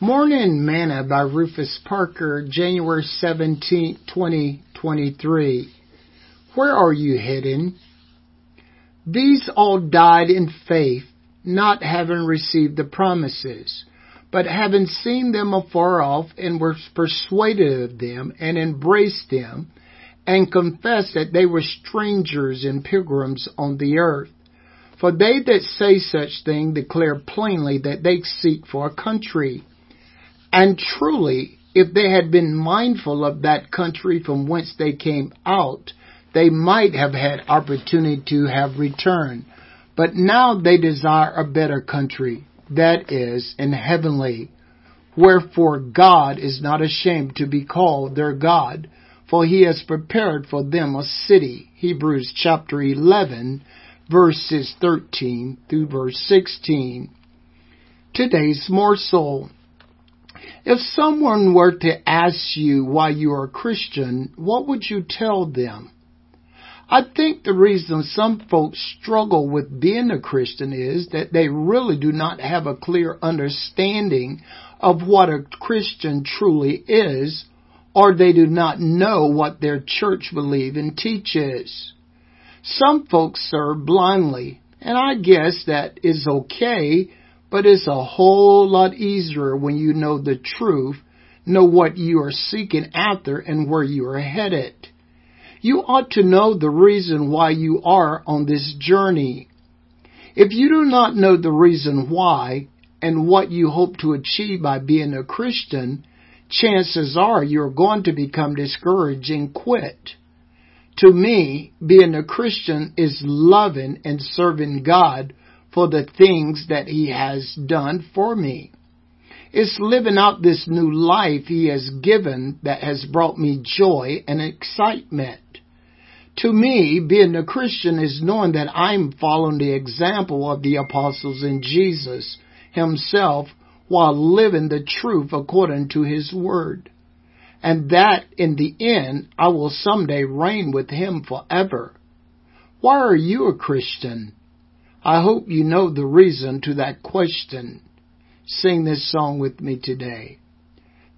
Morning Manna by Rufus Parker, January 17, 2023. Where are you heading? These all died in faith, not having received the promises, but having seen them afar off and were persuaded of them and embraced them and confessed that they were strangers and pilgrims on the earth. For they that say such thing declare plainly that they seek for a country. And truly, if they had been mindful of that country from whence they came out, they might have had opportunity to have returned. But now they desire a better country, that is, in heavenly. Wherefore God is not ashamed to be called their God, for he has prepared for them a city. Hebrews chapter 11, verses 13 through verse 16. Today's morsel. If someone were to ask you why you are a Christian, what would you tell them? I think the reason some folks struggle with being a Christian is that they really do not have a clear understanding of what a Christian truly is, or they do not know what their church believes and teaches. Some folks serve blindly, and I guess that is okay but it's a whole lot easier when you know the truth, know what you are seeking after and where you are headed. You ought to know the reason why you are on this journey. If you do not know the reason why and what you hope to achieve by being a Christian, chances are you're going to become discouraged and quit. To me, being a Christian is loving and serving God for the things that He has done for me. It's living out this new life He has given that has brought me joy and excitement. To me, being a Christian is knowing that I'm following the example of the apostles and Jesus Himself while living the truth according to His Word. And that in the end, I will someday reign with Him forever. Why are you a Christian? I hope you know the reason to that question. Sing this song with me today.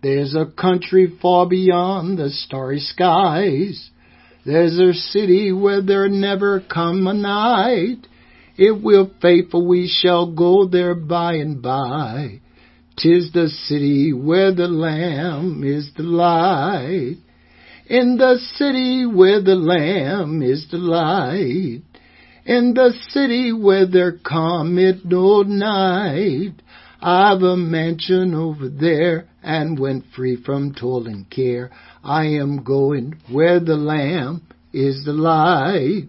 There's a country far beyond the starry skies. There's a city where there never come a night. If we're faithful, we shall go there by and by. Tis the city where the Lamb is the light. In the city where the Lamb is the light in the city where there cometh no night. I've a mansion over there, and when free from toil and care, I am going where the Lamb is the light.